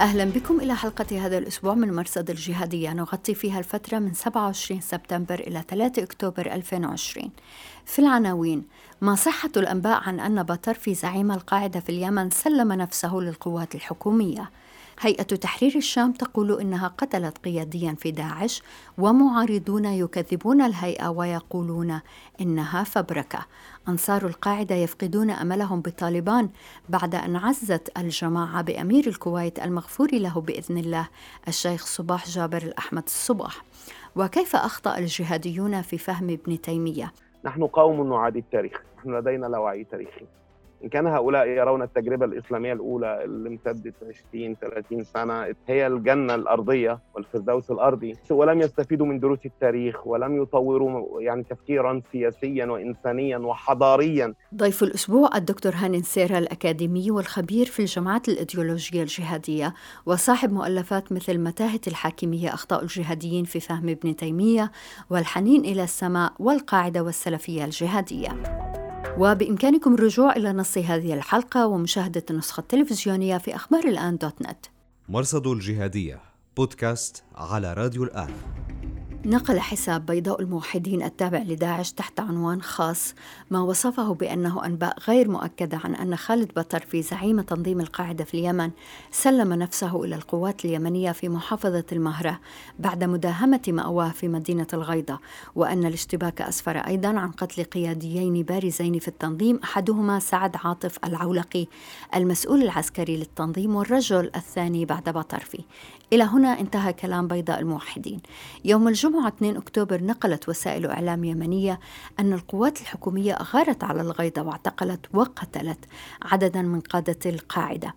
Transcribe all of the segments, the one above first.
أهلا بكم إلى حلقة هذا الأسبوع من مرصد الجهادية. نغطي فيها الفترة من 27 سبتمبر إلى 3 أكتوبر 2020 في العناوين ما صحة الأنباء عن أن بطرفي زعيم القاعدة في اليمن سلم نفسه للقوات الحكومية. هيئة تحرير الشام تقول إنها قتلت قياديا في داعش ومعارضون يكذبون الهيئة ويقولون إنها فبركة. أنصار القاعدة يفقدون أملهم بطالبان بعد أن عزت الجماعة بأمير الكويت المغفور له بإذن الله الشيخ صباح جابر الأحمد الصباح. وكيف أخطأ الجهاديون في فهم ابن تيمية؟ نحن قوم نعادي التاريخ نحن لدينا لا وعي تاريخي. كان هؤلاء يرون التجربة الإسلامية الأولى اللي امتدت 20 30 سنة هي الجنة الأرضية والفردوس الأرضي. ولم يستفيدوا من دروس التاريخ ولم يطوروا يعني تفكيرا سياسيا وإنسانيا وحضاريا. ضيف الأسبوع الدكتور هاني سيرا الأكاديمي والخبير في الجماعات الإيديولوجية الجهادية وصاحب مؤلفات مثل متاهة الحاكمية أخطاء الجهاديين في فهم ابن تيمية والحنين إلى السماء والقاعدة والسلفية الجهادية. وبإمكانكم الرجوع إلى نص هذه الحلقة ومشاهدة النسخة التلفزيونية في أخبار الآن دوت نت. مرصد الجهادية بودكاست على راديو الآن. نقل حساب بيضاء الموحدين التابع لداعش تحت عنوان خاص ما وصفه بأنه أنباء غير مؤكدة عن أن خالد بطرفي زعيم تنظيم القاعدة في اليمن سلم نفسه إلى القوات اليمنية في محافظة المهرة بعد مداهمة مأواه في مدينة الغيضة وأن الاشتباك أسفر أيضا عن قتل قياديين بارزين في التنظيم أحدهما سعد عاطف العولقي المسؤول العسكري للتنظيم والرجل الثاني بعد بطرفي إلى هنا انتهى كلام بيضاء الموحدين. يوم الجمعة 2 أكتوبر نقلت وسائل إعلام يمنية أن القوات الحكومية أغارت على الغيضة واعتقلت وقتلت عددا من قادة القاعدة.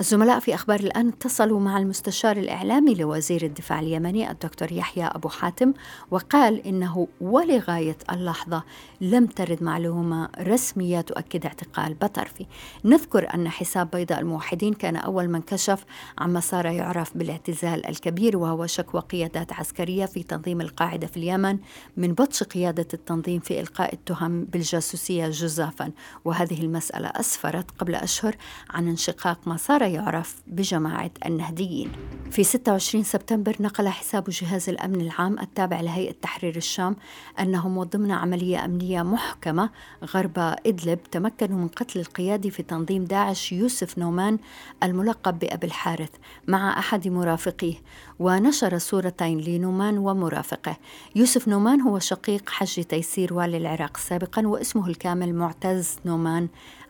الزملاء في أخبار الآن اتصلوا مع المستشار الإعلامي لوزير الدفاع اليمني الدكتور يحيى أبو حاتم وقال إنه ولغاية اللحظة لم ترد معلومة رسمية تؤكد اعتقال بطرفي. نذكر أن حساب بيضاء الموحدين كان أول من كشف عما صار يعرف بالاعتزال الكبير وهو شكوى قيادات عسكرية في تنظيم القاعدة في اليمن من بطش قيادة التنظيم في إلقاء التهم بالجاسوسية جزافا وهذه المسألة أسفرت قبل أشهر عن انشقاق ما صار يعرف بجماعة النهديين. في 26 سبتمبر نقل حساب جهاز الأمن العام التابع لهيئة تحرير الشام أنهم وضمن عملية أمنية محكمة غرب إدلب تمكنوا من قتل القيادي في تنظيم داعش يوسف نومان الملقب بأبي الحارث مع أحد مرافقيه. ونشر صورتين لنومان ومرافقه. يوسف نومان هو شقيق حج تيسير والي العراق سابقا واسمه الكامل معتز نومان.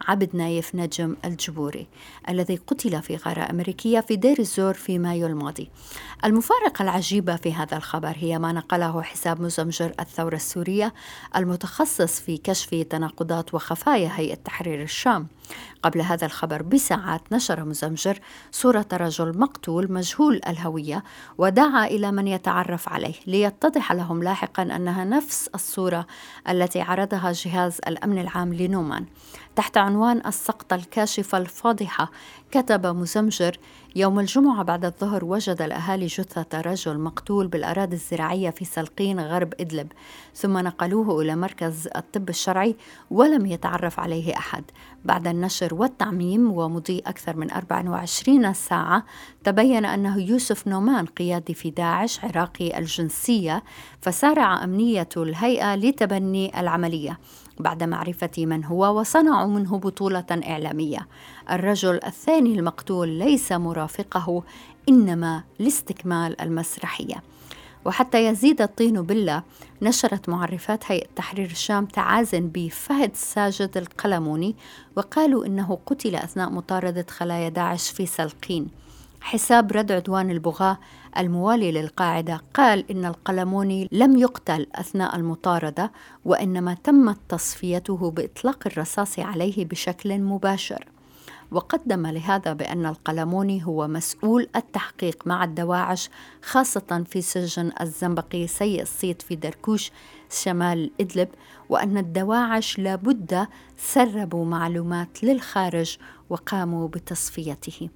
عبد نايف نجم الجبوري الذي قتل في غارة أمريكية في دير الزور في مايو الماضي. المفارقة العجيبة في هذا الخبر هي ما نقله حساب مزمجر الثورة السورية المتخصص في كشف تناقضات وخفايا هيئة تحرير الشام. قبل هذا الخبر بساعات نشر مزمجر صورة رجل مقتول مجهول الهوية ودعا إلى من يتعرف عليه ليتضح لهم لاحقا أنها نفس الصورة التي عرضها جهاز الأمن العام لنومان. تحت عنوان السقطة الكاشفة الفاضحة. كتب مزمجر يوم الجمعة بعد الظهر وجد الأهالي جثة رجل مقتول بالأراضي الزراعية في سلقين غرب إدلب. ثم نقلوه إلى مركز الطب الشرعي ولم يتعرف عليه أحد. بعد النشر والتعميم ومضي أكثر من 24 ساعة تبين أنه يوسف نومان قيادي في داعش عراقي الجنسية فسارع أمنية الهيئة لتبني العملية. بعد معرفة من هو وصنعوا منه بطولة إعلامية. الرجل الثاني المقتول ليس مرافقه إنما لاستكمال المسرحية. وحتى يزيد الطين بلة نشرت معرفات هيئة تحرير الشام تعازن بفهد ساجد القلموني وقالوا إنه قتل أثناء مطاردة خلايا داعش في سلقين حساب رد عدوان البغاة الموالي للقاعدة قال إن القلموني لم يقتل أثناء المطاردة وإنما تمت تصفيته بإطلاق الرصاص عليه بشكل مباشر. وقدم لهذا بأن القلموني هو مسؤول التحقيق مع الدواعش خاصة في سجن الزنبقي سيء الصيت في دركوش شمال إدلب وأن الدواعش لابد سربوا معلومات للخارج وقاموا بتصفيته.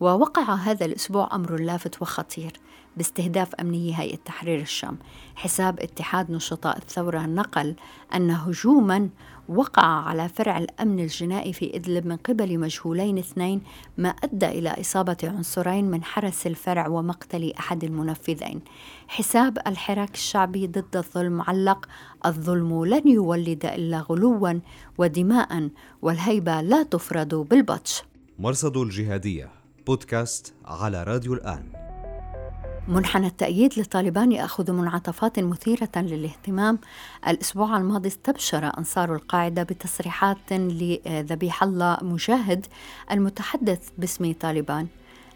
ووقع هذا الأسبوع أمر لافت وخطير. باستهداف أمني هيئة تحرير الشام. حساب اتحاد نشطاء الثورة نقل أن هجوما وقع على فرع الأمن الجنائي في إدلب من قبل مجهولين اثنين ما أدى إلى إصابة عنصرين من حرس الفرع ومقتل أحد المنفذين. حساب الحراك الشعبي ضد الظلم علق. الظلم لن يولد إلا غلوا ودماء والهيبة لا تفرض بالبطش. مرصد الجهادية بودكاست على راديو الآن. منحنى التأييد لطالبان يأخذ منعطفات مثيرة للاهتمام. الأسبوع الماضي استبشر أنصار القاعدة بتصريحات لذبيح الله مجاهد المتحدث باسم طالبان.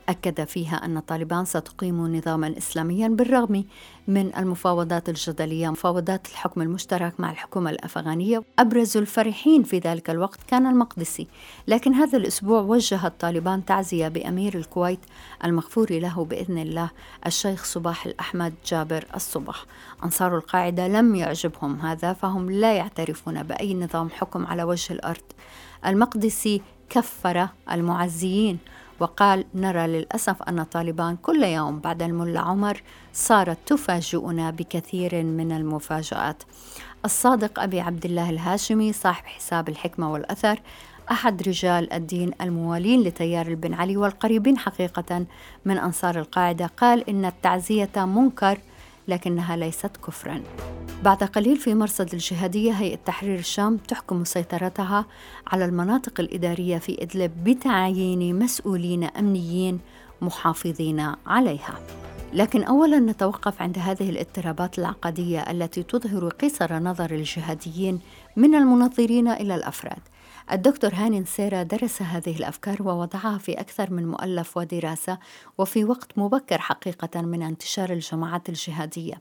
أكد فيها أن طالبان ستقيم نظاما إسلاميا بالرغم من المفاوضات الجدلية مفاوضات الحكم المشترك مع الحكومة الأفغانية أبرز الفرحين في ذلك الوقت كان المقدسي. لكن هذا الأسبوع وجه الطالبان تعزية بأمير الكويت المغفور له بإذن الله الشيخ صباح الأحمد جابر الصبح أنصار القاعدة لم يعجبهم هذا فهم لا يعترفون بأي نظام حكم على وجه الأرض. المقدسي كفر المعزيين. وقال نرى للأسف أن طالبان كل يوم بعد الملا عمر صارت تفاجئنا بكثير من المفاجآت. الصادق أبي عبد الله الهاشمي صاحب حساب الحكمة والأثر أحد رجال الدين الموالين لتيار البن علي والقريبين حقيقة من أنصار القاعدة قال إن التعزية منكر لكنها ليست كفرا. بعد قليل في مرصد الجهادية هيئة تحرير الشام تحكم سيطرتها على المناطق الإدارية في إدلب بتعيين مسؤولين أمنيين محافظين عليها. لكن اولا نتوقف عند هذه الاضطرابات العقدية التي تظهر قصر نظر الجهاديين من المنظرين إلى الأفراد. الدكتور هاني نسيرة درس هذه الأفكار ووضعها في أكثر من مؤلف ودراسة وفي وقت مبكر حقيقة من انتشار الجماعات الجهادية.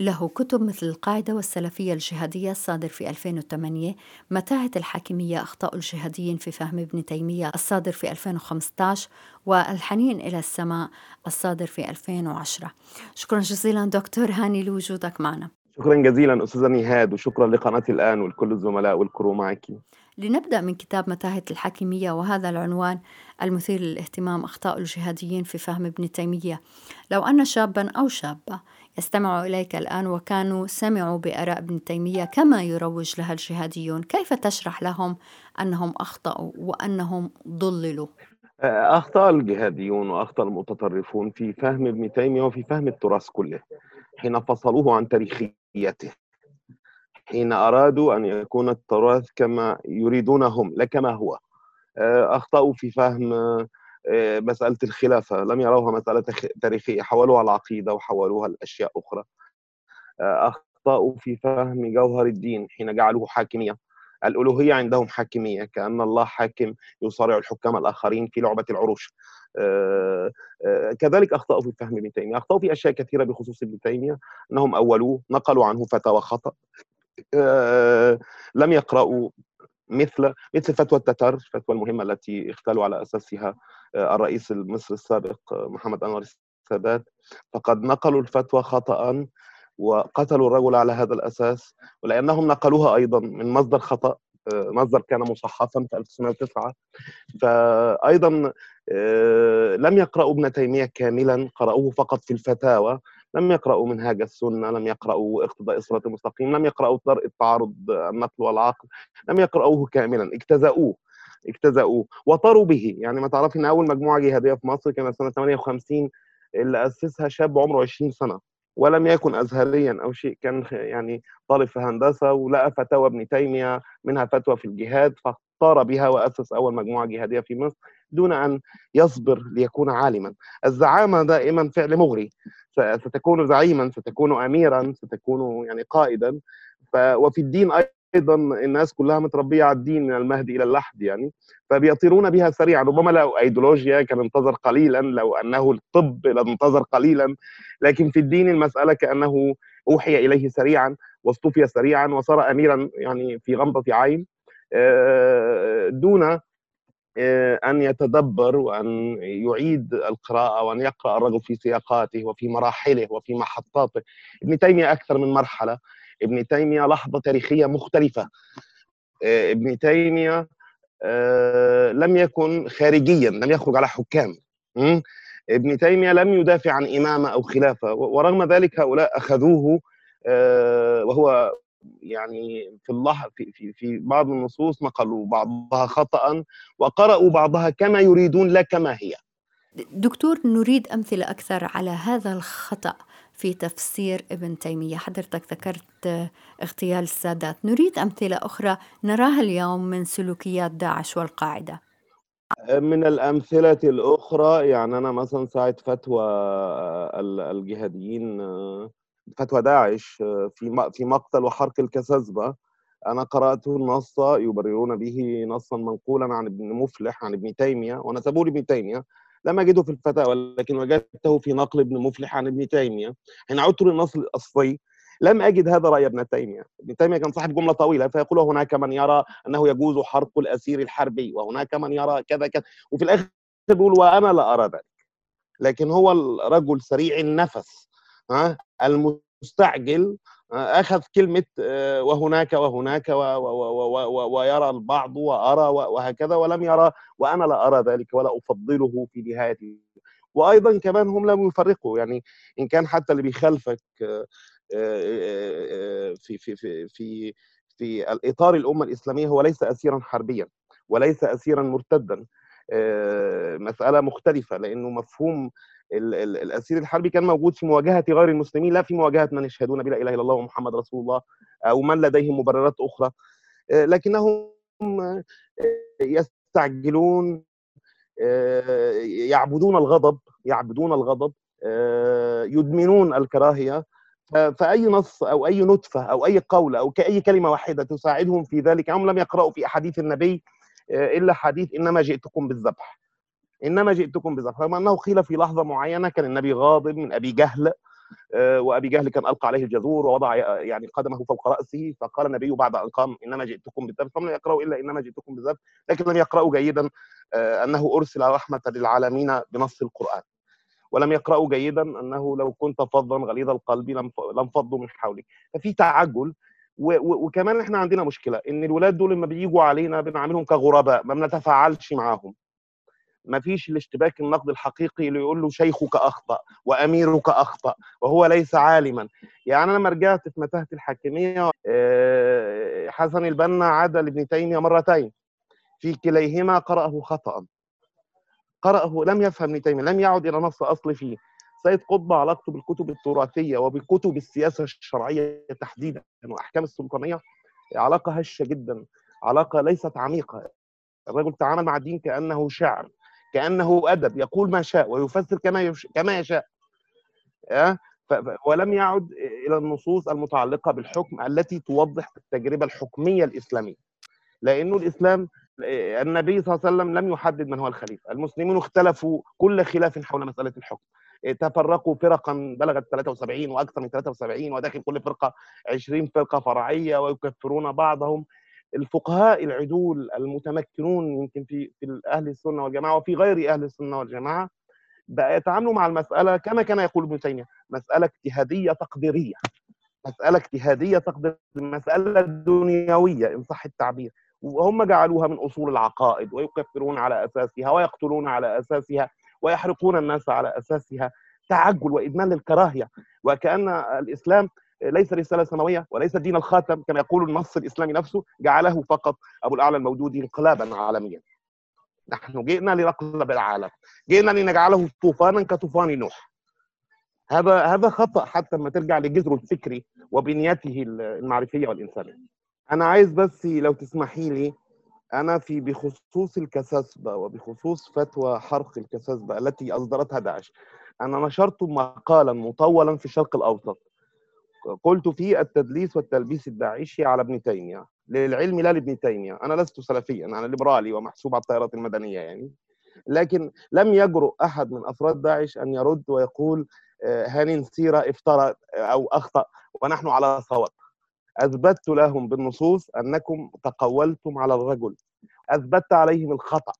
له كتب مثل القاعدة والسلفية الجهادية الصادر في 2008 متاهة الحاكمية أخطاء الجهاديين في فهم ابن تيمية الصادر في 2015 والحنين إلى السماء الصادر في 2010 شكرا جزيلا دكتور هاني لوجودك معنا. شكرا جزيلا أستاذة نهاد وشكرا لقناة الآن ولكل الزملاء والكرو معك. لنبدأ من كتاب متاهة الحاكمية وهذا العنوان المثير للاهتمام أخطاء الجهاديين في فهم ابن تيمية. لو أن شابا أو شابة يستمعوا إليك الآن وكانوا سمعوا بآراء ابن تيمية كما يروج لها الجهاديون؟ كيف تشرح لهم أنهم أخطأوا وأنهم ضللوا؟ أخطأ الجهاديون وأخطأ المتطرفون في فهم ابن تيمية وفي فهم التراث كله حين فصلوه عن تاريخيته. حين أرادوا أن يكون التراث كما يريدون هم لا كما هو. آه، أخطأوا في فهم آه، مسألة الخلافة. لم يروها مسألة تاريخية. حولوها العقيدة وحولوها لأشياء أخرى. آه، أخطأوا في فهم جوهر الدين حين جعلوه حاكمية. الألوهية عندهم حاكمية كأن الله حاكم يصارع الحكام الآخرين في لعبة العروش. كذلك أخطأوا في فهم ابن تيمية. أخطأوا في أشياء كثيرة بخصوص ابن تيمية. أنهم أولوه نقلوا عنه فتاوى خطأ. آه، لم يقرأوا مثل مثل فتوى التتر الفتوى المهمة التي اختلوا على أساسها آه، الرئيس المصري السابق آه، محمد أنور السادات. فقد نقلوا الفتوى خطأ وقتلوا الرجل على هذا الأساس ولأنهم نقلوها أيضا من مصدر خطأ مصدر كان مصحفا في 1909 فأيضا لم يقرأوا ابن تيمية كاملا قرأوه فقط في الفتاوى. لم يقرأوا منهاج السنة لم يقرأوا اقتضاء الصراط المستقيم لم يقرأوا طرق التعارض النقل والعقل لم يقرأوه كاملا اجتزأوه اجتزأوه وطاروا به. يعني ما تعرفي إن أول مجموعة جهاديه في مصر كانت سنة 58 اللي أسسها شاب عمره 20 سنة ولم يكن ازهريا أو شيء كان يعني طالب في هندسة ولقى فتاوى ابن تيمية منها فتوى في الجهاد فاختار بها وأسس أول مجموعة جهادية في مصر دون أن يصبر ليكون عالما. الزعامة دائما فعل مغري. ستكون زعيما ستكون اميرا ستكون يعني قائدا. ف وفي الدين أيضا الناس كلها متربية على الدين من المهد إلى اللحد يعني. فبيطيرون بها سريعا. ربما لو أيديولوجيا كان انتظر قليلا لو أنه الطب لانتظر قليلا. لكن في الدين المسألة كأنه أوحي إليه سريعا واصطفي سريعا وصار اميرا يعني في غمضة عين. دون آه، أن يتدبر وأن يعيد القراءة وأن يقرأ الرجل في سياقاته وفي مراحله وفي محطاته. ابن تيمية أكثر من مرحلة. ابن تيمية لحظة تاريخية مختلفة. آه، ابن تيمية آه، لم يكن خارجيا لم يخرج على حكام. ابن تيمية لم يدافع عن إمامة أو خلافة ورغم ذلك هؤلاء أخذوه وهو يعني في الله في في في بعض النصوص نقلوا بعضها خطأ وقرأوا بعضها كما يريدون لا كما هي. دكتور نريد أمثلة أكثر على هذا الخطأ في تفسير ابن تيمية. حضرتك ذكرت اغتيال السادات. نريد أمثلة أخرى نراها اليوم من سلوكيات داعش والقاعدة. من الأمثلة الأخرى يعني أنا مثلا ساعة فتوى الجهاديين فتوى داعش في في مقتل وحرق الكسزبة أنا قرأت النص يبررون به نصا منقولا عن ابن مفلح عن ابن تيمية ونسبوه لابن تيمية. لم أجده في الفتاوى لكن وجدته في نقل ابن مفلح عن ابن تيمية. حين عدت للنص الأصلي لم أجد هذا رأي ابن تيمية. ابن تيمية كان صاحب جملة طويلة فيقول هناك من يرى أنه يجوز حرق الأسير الحربي وهناك من يرى كذا كذا. وفي الآخر يقول وأنا لا أرى ذلك. لكن هو الرجل سريع النفس. المستعجل أخذ كلمة آه، وهناك وهناك ويرى البعض وأرى وهكذا ولم يرى وأنا لا أرى ذلك ولا أفضله في نهاية وأيضا كمان هم لم يفرقوا يعني إن كان حتى اللي بيخالفك آه، آه، في في في في في الإطار الأمة الإسلامية هو ليس اسيرا حربيا وليس اسيرا مرتدا مسألة مختلفة لأنه مفهوم الأسير الحربي كان موجود في مواجهة غير المسلمين لا في مواجهة من يشهدون بلا إله إلا الله ومحمد رسول الله أو من لديهم مبررات أخرى. آه، لكنهم آه، يستعجلون آه، يعبدون الغضب يعبدون الغضب يدمنون الكراهية. فأي نص أو أي نتفه أو أي قول أو كأي كلمة واحدة تساعدهم في ذلك هم لم يقرأوا في أحاديث النبي إلا حديث إنما جئتكم بالذبح. انما جئتكم بذبح رغم أنه قيل في لحظة معينة كان النبي غاضب من أبي جهل آه، وأبي جهل كان ألقى عليه الجذور ووضع يعني قدمه فوق رأسه فقال النبي بعد أن قام إنما جئتكم بالذبح فلم يقرأوا إلا إنما جئتكم بالذبح لكن لم يقرأوا جيدا آه، أنه أرسل رحمة للعالمين بنص القرآن. ولم يقرأوا جيدا أنه لو كنت فظا غليظ القلب لم فضوا من حولك. ففي تعجل وكمان إحنا عندنا مشكلة إن الولاد دول لما بيجوا علينا بنعاملهم كغرباء ما بنتفاعلش معاهم. ما فيش الاشتباك النقد الحقيقي اللي يقول له شيخك أخطأ وأميرك أخطأ وهو ليس عالما. يعني أنا لما رجعت في متاهة الحاكمية آه، حسن البنا عاد لابن تيمية مرتين. في كليهما قرأه خطأ قرأه لم يفهم ابن تيمية لم يعد إلى نص أصل فيه. سيد قطب علاقته بالكتب التراثية وبكتب السياسة الشرعية تحديدا وأحكام السلطانية علاقة هشة جدا علاقة ليست عميقة. الرجل تعامل مع الدين كأنه شعر. كأنه أدب يقول ما شاء ويفسر كما. كما يشاء؟ ف... ولم يعد إلى النصوص المتعلقة بالحكم التي توضح التجربة الحكمية الإسلامية لأنه الإسلام النبي صلى الله عليه وسلم لم يحدد من هو الخليفة المسلمون اختلفوا كل خلاف حول مسألة الحكم تفرقوا فرقا بلغت 73 وأكثر من 73 وداخل كل فرقة 20 فرقة فرعية ويكفرون بعضهم الفقهاء العدول المتمكنون يمكن في في أهل السنة والجماعة وفي غير أهل السنة والجماعة بقى يتعاملوا مع المسألة كما كان يقول ابن تيمية مسألة اجتهادية تقديرية مسألة اجتهادية تقدير مسألة دنيوية إن صح التعبير. وهم جعلوها من أصول العقائد ويكفرون على أساسها ويقتلون على أساسها ويحرقون الناس على أساسها تعجل وإدمان للكراهية. وكأن الإسلام ليس رسالة سماوية وليس دين الخاتم كما يقول النص الإسلامي نفسه جعله فقط أبو الأعلى المودودي انقلابا عالميا. نحن جئنا لنقلب العالم. جئنا لنجعله طوفانا كطوفان نوح. هذا هذا خطأ حتى لما ترجع لجذره الفكري وبنيته المعرفية والإنسانية. أنا عايز بس لو تسمحي لي أنا في بخصوص الكساسبة وبخصوص فتوى حرق الكساسبة التي أصدرتها داعش أنا نشرت مقالا مطولا في الشرق الأوسط. قلت في التدليس والتلبيس الداعشي على ابن تيمية. للعلم لا لابن تيمية. أنا لست سلفيا أنا ليبرالي ومحسوب على التيارات المدنية يعني. لكن لم يجرؤ أحد من أفراد داعش أن يرد ويقول آه، هاني سيره افترى أو أخطأ ونحن على صواب. أثبتت لهم بالنصوص أنكم تقولتم على الرجل. أثبتت عليهم الخطأ.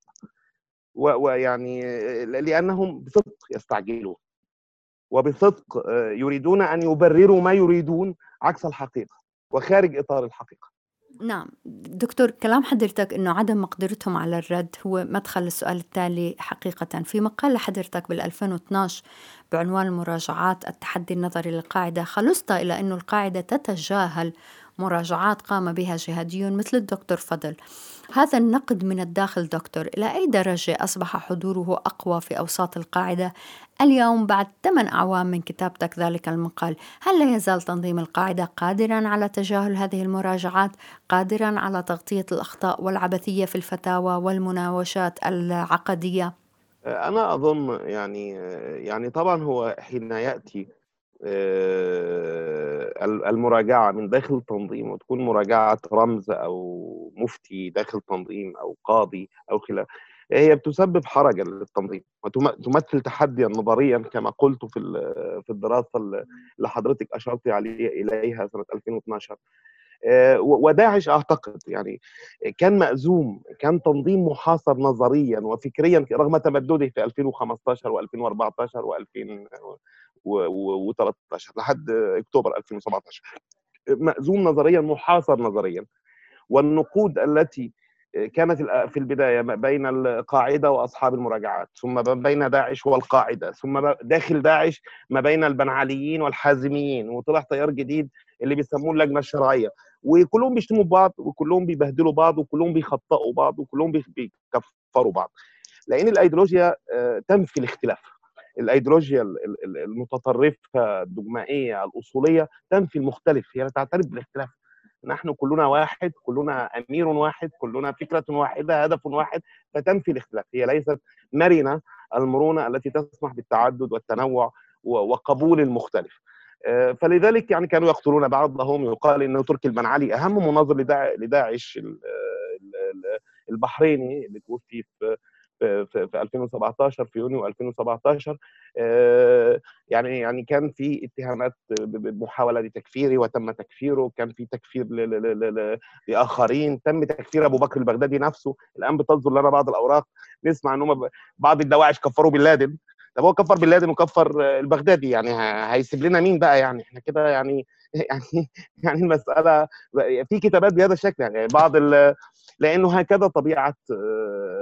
ويعني لأنهم بصدق يستعجلون. وبصدق يريدون أن يبرروا ما يريدون عكس الحقيقة وخارج إطار الحقيقة. نعم. دكتور كلام حضرتك إنه عدم مقدرتهم على الرد هو مدخل السؤال التالي حقيقة. في مقال لحضرتك بال 2012 بعنوان المراجعات التحدي النظري للقاعدة خلصت إلى أنه القاعدة تتجاهل مراجعات قام بها جهاديون مثل الدكتور فضل. هذا النقد من الداخل دكتور إلى أي درجة أصبح حضوره أقوى في أوساط القاعدة؟ اليوم بعد ثمان أعوام من كتابتك ذلك المقال هل لا يزال تنظيم القاعدة قادرا على تجاهل هذه المراجعات؟ قادرا على تغطية الأخطاء والعبثية في الفتاوى والمناوشات العقدية؟ أنا أظن يعني يعني طبعا هو حين يأتي آه، المراجعة من داخل التنظيم وتكون مراجعة رمز أو مفتي داخل تنظيم أو قاضي أو خلاف هي بتسبب حرجا للتنظيم وتمثل تحديا نظريا كما قلت في في الدراسة اللي حضرتك أشرت إليها سنة 2012 آه، وداعش أعتقد يعني كان مأزوم كان تنظيم محاصر نظريا وفكريا رغم تمدده في 2015 و2014 و2000 و13 لحد أكتوبر 2017 مأزوم نظريا محاصر نظريا. والنقود التي كانت في البداية بين القاعدة وأصحاب المراجعات ثم بين داعش والقاعدة ثم داخل داعش ما بين البنعليين والحازميين وطلع تيار جديد اللي بيسموه اللجنه الشرعية. وكلهم بيشتموا بعض وكلهم بيبهدلوا بعض وكلهم بيخطئوا بعض وكلهم بيكفروا بعض. لأن الأيديولوجيا آه، تنفي الاختلاف. الأيديولوجيا المتطرفة الدجمائيه الأصولية تنفي المختلف هي تعترف بالاختلاف. نحن كلنا واحد كلنا أمير واحد كلنا فكرة واحدة هدف واحد فتنفي الاختلاف. هي ليست مرنة المرونة التي تسمح بالتعدد والتنوع وقبول المختلف. آه، فلذلك يعني كانوا يقتلون بعضهم يقال إن تركي البنعلي أهم مناظر لداعش البحريني اللي توفي في في في 2017 في يونيو 2017 آه، يعني يعني كان في اتهامات بمحاولة لتكفيره وتم تكفيره كان في تكفير لآخرين تم تكفير أبو بكر البغدادي نفسه الآن بتصدر لنا بعض الأوراق نسمع إن هم بعض الدواعش كفروا بن لادن. طب هو كفر بن لادن وكفر البغدادي يعني هيسيب لنا مين بقى يعني؟ إحنا كده يعني يعني يعني المسألة في كتابات بهذا الشكل يعني بعض لأنه هكذا طبيعة آه،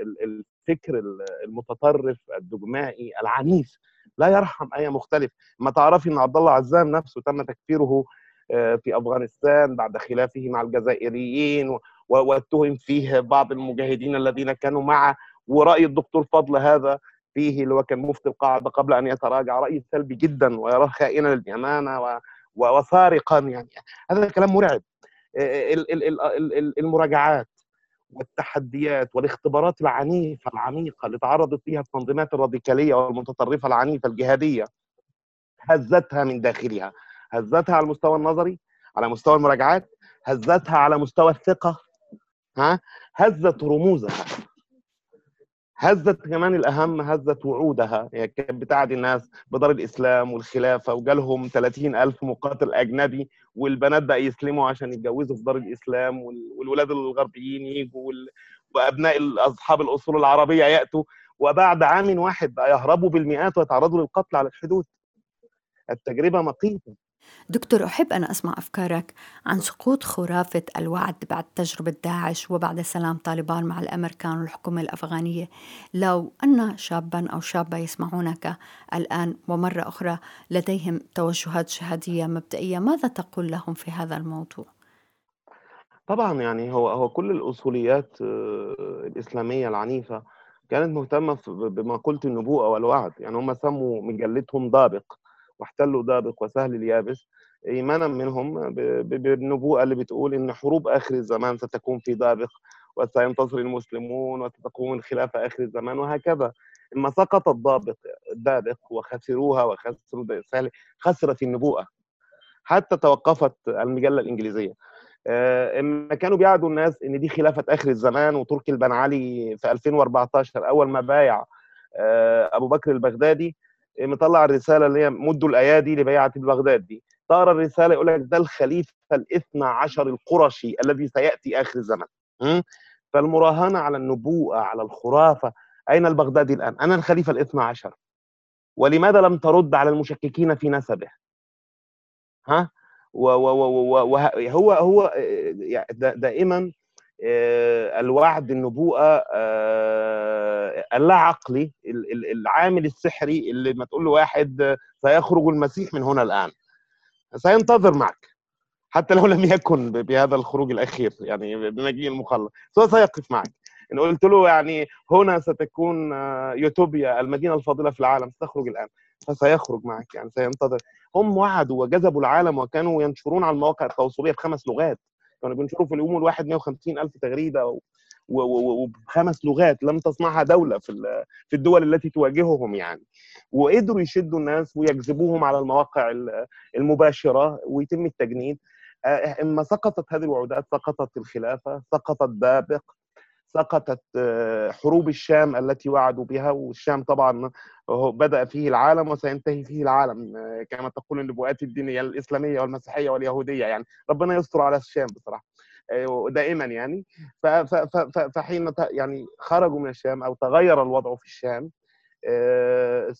الفكر المتطرف الدجمائي العنيف. لا يرحم أي مختلف. ما تعرفي إن عبد الله عزام نفسه تم تكفيره آه، في أفغانستان بعد خلافه مع الجزائريين واتهم فيه بعض المجاهدين الذين كانوا معه. ورأي الدكتور فضل هذا فيه اللي هو كان مفتي القاعدة قبل أن يتراجع. رأي سلبي جدا ويراه خائنا للأمانة وسارقا يعني. هذا كلام مرعب. المراجعات والتحديات والاختبارات العنيفة العميقة اللي تعرضت فيها التنظيمات الراديكالية والمتطرفة العنيفة الجهادية هزتها من داخلها هزتها على المستوى النظري على مستوى المراجعات هزتها على مستوى الثقة ها؟ هزت رموزها. هزت كمان الأهم هزت وعودها. هي كانت بتعدي الناس بدار الإسلام والخلافة وجالهم 30 ألف مقاتل أجنبي والبنات بقى يسلموا عشان يتجوزوا في دار الإسلام والولاد الغربيين يجوا وأبناء أصحاب الأصول العربية يأتوا. وبعد عام واحد بقى يهربوا بالمئات ويتعرضوا للقتل على الحدود. التجربة مقيتة. دكتور أحب أن أسمع أفكارك عن سقوط خرافة الوعد بعد تجربة داعش وبعد سلام طالبان مع الأمريكان والحكومة الأفغانية. لو أن شابا أو شابة يسمعونك الآن ومرة أخرى لديهم توجهات جهادية مبدئية ماذا تقول لهم في هذا الموضوع؟ طبعا يعني هو هو كل الأصوليات آه، الإسلامية العنيفة كانت مهتمة بما قلت النبوءة والوعد يعني هم سموا مجلتهم ضابق واحتلوا دابق وسهل اليابس إيمانا منهم بالنبوءة اللي بتقول إن حروب آخر الزمان ستكون في دابق وسينتصر المسلمون وستقوم الخلافه آخر الزمان وهكذا. لما سقط الضابق الدابق وخسروها وخسروا سهل خسرت النبوءة حتى توقفت المجلة الإنجليزية. إما كانوا بيعدوا الناس إن دي خلافة آخر الزمان وتركي البنعلي في 2014 أول ما بايع آه، أبو بكر البغدادي مطلع الرسالة اللي هي مدوا الايادي لبيعة البغداد دي. تقرأ الرسالة يقول لك ده الخليفة الاثنى عشر القرشي الذي سيأتي آخر الزمن فالمراهنة على النبوءة على الخرافة أين البغدادي الآن؟ أنا الخليفة الاثنى عشر. ولماذا لم ترد على المشككين في نسبه؟ ها؟ وهو هو دائما آه، الوعد النبوءه آه، اللا عقلي العامل السحري اللي ما تقول له واحد سيخرج المسيح من هنا الآن. سينتظر معك حتى لو لم يكن بهذا الخروج الأخير يعني بمجيء المخلص. هو سيقف معك. إن قلت له يعني هنا ستكون آه، يوتوبيا المدينة الفاضلة في العالم ستخرج الآن. فسيخرج معك يعني سينتظر. هم وعدوا وجذبوا العالم وكانوا ينشرون على المواقع التواصلية بخمس لغات. كانوا بينشروا في اليوم الواحد 150 ألف تغريدة وبخمس لغات لم تصنعها دولة في في الدول التي تواجههم يعني. وقدروا يشدوا الناس ويجذبوهم على المواقع المباشرة ويتم التجنيد. آه، إما سقطت هذه الوعودات سقطت الخلافة سقطت دابق سقطت آه، حروب الشام التي وعدوا بها والشام طبعا بدأ فيه العالم وسينتهي فيه العالم آه، كما تقول النبوءات الدينية الإسلامية والمسيحية واليهودية يعني ربنا يستر على الشام بصراحة آه، دائما يعني فحين يعني خرجوا من الشام أو تغير الوضع في الشام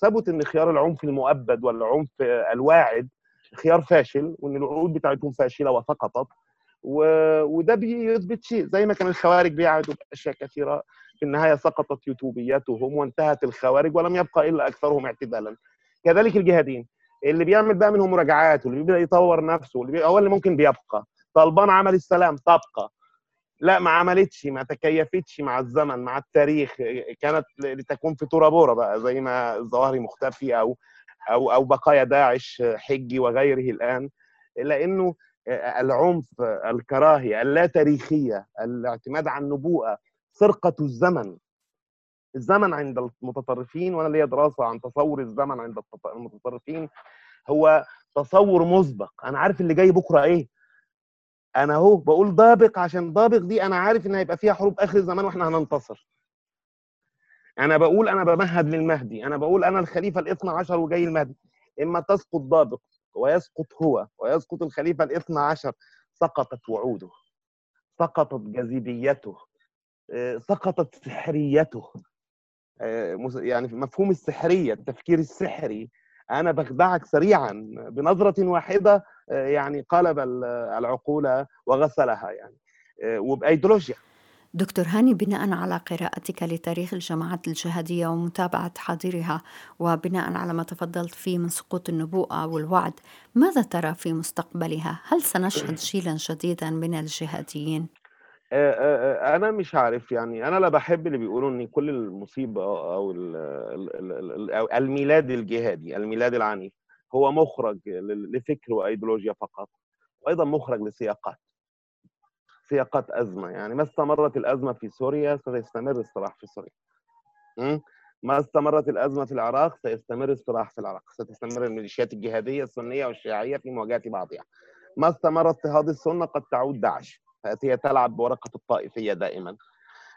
ثبت إن خيار العنف المؤبد والعنف الواعد خيار فاشل وإن العقود بتاعتهم فاشلة وسقطت. وده بيثبت شيء زي ما كان الخوارج بيعدوا بأشياء كثيرة في النهاية سقطت يوتوبياتهم وانتهت الخوارج ولم يبقى إلا أكثرهم اعتدالا. كذلك الجهاديين اللي بيعمل بقى منهم مراجعات واللي بيبدأ يطور نفسه واللي. هو اللي ممكن بيبقى. طالبان عمل السلام تبقى. لا ما عملتش ما تكيفتش مع الزمن مع التاريخ كانت لتكون في تورابورا بقى زي ما الظواهري مختفي أو أو أو بقايا داعش حجي وغيره الآن. لأنه العنف الكراهية اللا تاريخيه الاعتماد على النبوءة سرقة الزمن. الزمن عند المتطرفين وأنا ليا دراسة عن تصور الزمن عند المتطرفين هو تصور مسبق. أنا عارف اللي جاي بكرة إيه. أنا أهو بقول ضابق عشان ضابق دي أنا عارف إن هيبقى فيها حروب آخر الزمان وإحنا هننتصر. أنا بقول أنا بمهد للمهدي أنا بقول أنا الخليفة الإثنى عشر وجاي المهدي. إما تسقط ضابق ويسقط هو ويسقط الخليفة الاثنى عشر. سقطت وعوده. سقطت جاذبيته. آه، سقطت سحريته. آه، يعني مفهوم السحرية التفكير السحري. أنا بخدعك سريعا بنظرة واحدة آه، يعني قلب العقول وغسلها يعني. وبأيديولوجيا. دكتور هاني بناء على قراءتك لتاريخ الجماعات الجهادية ومتابعة حاضرها وبناء على ما تفضلت فيه من سقوط النبوءة والوعد ماذا ترى في مستقبلها؟ هل سنشهد جيلا جديدا من الجهاديين؟ أنا مش عارف يعني أنا لا بحب اللي بيقولوا إن كل المصيبة أو الميلاد الجهادي الميلاد العنيف هو مخرج لفكر وإيديولوجيا فقط وأيضا مخرج لسياقات سياقات أزمة. يعني ما استمرت الأزمة في سوريا سيستمر الصراع في سوريا. ما استمرت الأزمة في العراق سيستمر الصراع في العراق. ستستمر الميليشيات الجهادية السنية والشيعية في مواجهة بعضها. ما استمر اضطهاد السنة قد تعود داعش. هي تلعب بورقة الطائفية دائما.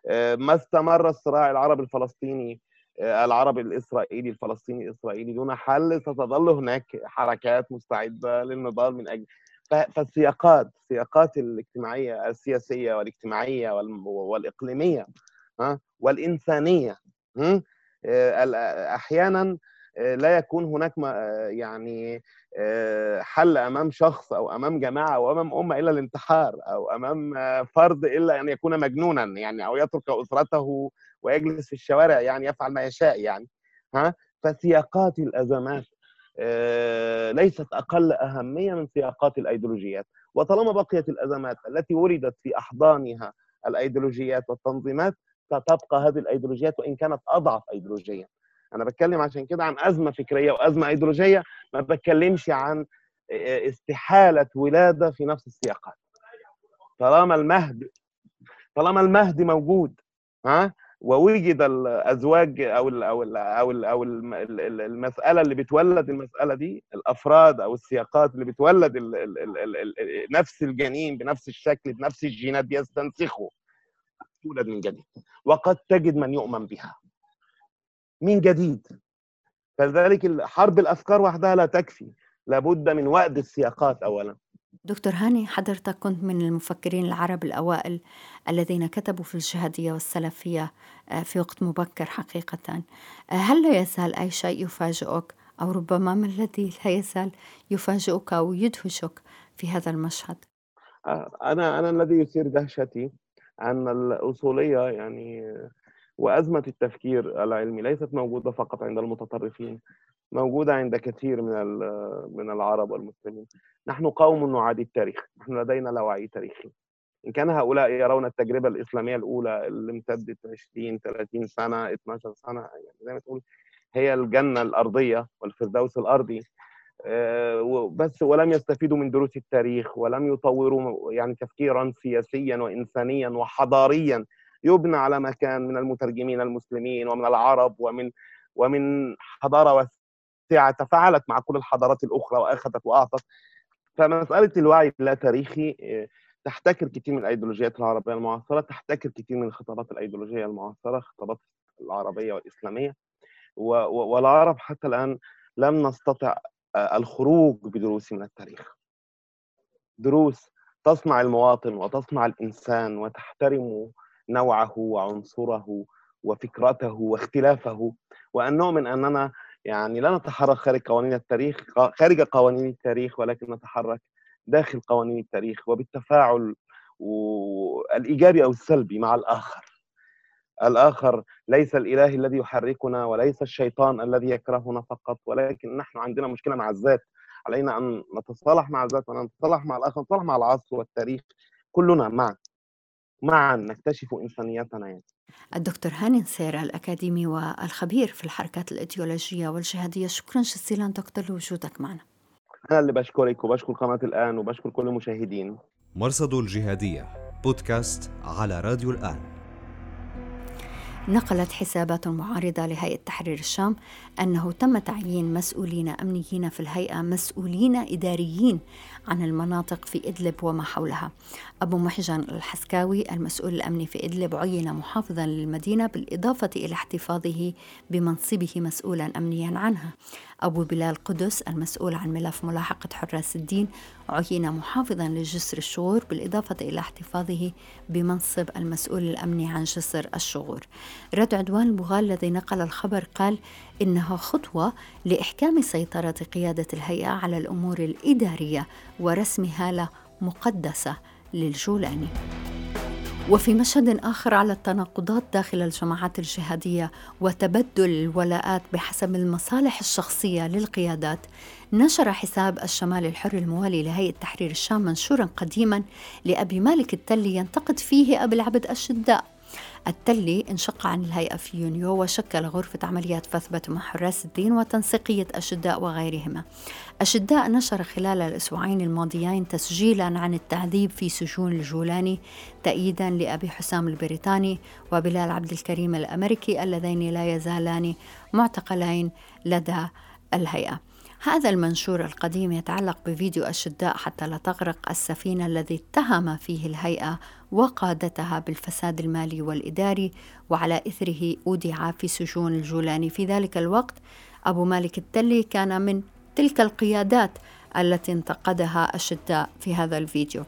آه، ما استمر الصراع العربي الفلسطيني آه، العربي الإسرائيلي الفلسطيني الاسرائيلي دون حل ستظل هناك حركات مستعدة للنضال من أجل فالسياقات السياقات الاجتماعية السياسية والاجتماعية والإقليمية والإنسانية أحيانا لا يكون هناك يعني حل أمام شخص أو أمام جماعة أو أمام أمة إلا الانتحار أو أمام فرد إلا أن يكون مجنونا يعني أو يترك أسرته ويجلس في الشوارع يعني يفعل ما يشاء يعني ها. فسياقات الأزمات آه، ليست أقل أهمية من سياقات الأيديولوجيات. وطالما بقيت الأزمات التي ولدت في أحضانها الأيديولوجيات والتنظيمات ستبقى هذه الأيديولوجيات وإن كانت أضعف ايديولوجيا. أنا بتكلم عشان كده عن أزمة فكرية وأزمة أيديولوجية ما بتكلمش عن آه، استحالة ولادة في نفس السياقات. طالما المهد طالما المهد موجود ها؟ ووجد الأزواج أو ال أو ال أو ال أو المسألة اللي بتولد المسألة دي الأفراد أو السياقات اللي بتولد ال ال ال ال ال نفس الجنين بنفس الشكل بنفس الجينات يستنسخه تولد من جديد. وقد تجد من يؤمن بها. من جديد. فلذلك حرب الأفكار وحدها لا تكفي. لابد من وأد السياقات اولا. دكتور هاني حضرتك كنت من المفكرين العرب الأوائل الذين كتبوا في الجهادية والسلفية آه، في وقت مبكر حقيقة. آه، هل لا يزال أي شيء يفاجئك؟ أو ربما ما الذي لا يزال يفاجئك أو يدهشك في هذا المشهد؟ آه، أنا أنا الذي يثير دهشتي أن الأصولية يعني وأزمة التفكير العلمي ليست موجودة فقط عند المتطرفين. موجودة عند كثير من من العرب والمسلمين. نحن قوم نعادي التاريخ. نحن لدينا لا وعي تاريخي. إن كان هؤلاء يرون التجربة الإسلامية الأولى اللي امتدت 20 30 سنة 12 سنة يعني زي ما تقول هي الجنة الأرضية والفردوس الأرضي. آه، بس ولم يستفيدوا من دروس التاريخ ولم يطوروا يعني تفكيرا سياسيا وإنسانيا وحضاريا. يبنى على ما كان من المترجمين المسلمين ومن العرب ومن ومن حضارة واسعه تفاعلت مع كل الحضارات الأخرى وأخذت وأعطت. فمسألة الوعي اللا تاريخي آه، تحتكر كثير من الأيديولوجيات العربية المعاصرة تحتكر كثير من الخطابات الأيديولوجية المعاصرة خطابات العربية والإسلامية. والعرب حتى الآن لم نستطع آه، الخروج بدروس من التاريخ. دروس تصنع المواطن وتصنع الإنسان وتحترم نوعه وعنصره وفكرته واختلافه. وأن نؤمن أننا يعني لا نتحرك خارج قوانين التاريخ خارج قوانين التاريخ ولكن نتحرك داخل قوانين التاريخ وبالتفاعل الايجابي أو السلبي مع الآخر. الآخر ليس الإله الذي يحركنا وليس الشيطان الذي يكرهنا فقط ولكن نحن عندنا مشكلة مع الذات. علينا أن نتصالح مع الذات ونتصالح مع الآخر نتصالح مع العصر والتاريخ كلنا معا. معا نكتشف انسانيتنا يعني. الدكتور هاني نسير الأكاديمي والخبير في الحركات الإيديولوجية والجهادية. شكرا جزيلا دكتور لوجودك معنا. أنا اللي بشكرك وبشكر قناة الآن وبشكر كل المشاهدين. مرصد الجهادية بودكاست على راديو الآن. نقلت حسابات معارضة لهيئة تحرير الشام أنه تم تعيين مسؤولين أمنيين في الهيئة مسؤولين إداريين عن المناطق في إدلب وما حولها. أبو محجن الحسكاوي المسؤول الأمني في إدلب عين محافظا للمدينة بالإضافة إلى احتفاظه بمنصبه مسؤولا أمنيا عنها. أبو بلال قدس المسؤول عن ملف ملاحقة حراس الدين عين محافظا لجسر الشغور بالإضافة إلى احتفاظه بمنصب المسؤول الأمني عن جسر الشغور رد عدوان البغال الذي نقل الخبر قال إنها خطوة لإحكام سيطرة قيادة الهيئة على الأمور الإدارية ورسم هالة مقدسة للجولاني وفي مشهد آخر على التناقضات داخل الجماعات الجهادية وتبدل الولاءات بحسب المصالح الشخصية للقيادات نشر حساب الشمال الحر الموالي لهيئة تحرير الشام منشورا قديما لأبي مالك التلي ينتقد فيه أبي العبد الشداء التلي انشق عن الهيئة في يونيو وشكل غرفة عمليات فثبة مع حراس الدين وتنسيقية أشداء وغيرهما. أشداء نشر خلال الأسبوعين الماضيين تسجيلا عن التعذيب في سجون الجولاني تأييدا لأبي حسام البريطاني وبلال عبد الكريم الأمريكي اللذين لا يزالان معتقلين لدى الهيئة. هذا المنشور القديم يتعلق بفيديو أشداء حتى لا تغرق السفينة الذي اتهم فيه الهيئة وقادتها بالفساد المالي والإداري وعلى إثره أودع في سجون الجولاني. في ذلك الوقت أبو مالك التلي كان من تلك القيادات التي انتقدها أشداء في هذا الفيديو.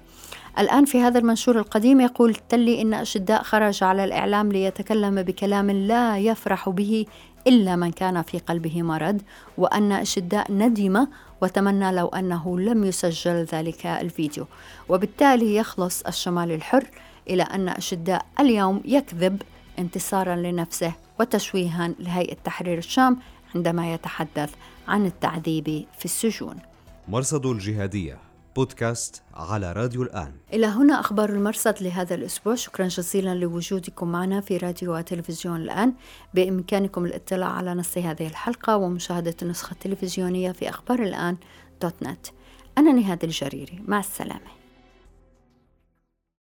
الآن في هذا المنشور القديم يقول التلي إن أشداء خرج على الإعلام ليتكلم بكلام لا يفرح به إلا من كان في قلبه مرض وأن أشداء ندم وتمنى لو أنه لم يسجل ذلك الفيديو. وبالتالي يخلص الشمال الحر إلى أن أشداء اليوم يكذب انتصارا لنفسه وتشويها لهيئة تحرير الشام عندما يتحدث عن التعذيب في السجون. مرصد الجهادية بودكاست على راديو الآن. إلى هنا أخبار المرصد لهذا الأسبوع. شكرا جزيلا لوجودكم معنا في راديو وتلفزيون الآن. بإمكانكم الاطلاع على نص هذه الحلقة ومشاهدة النسخة التلفزيونية في أخبار الآن دوت نت. أنا نهاد الجريري. مع السلامة.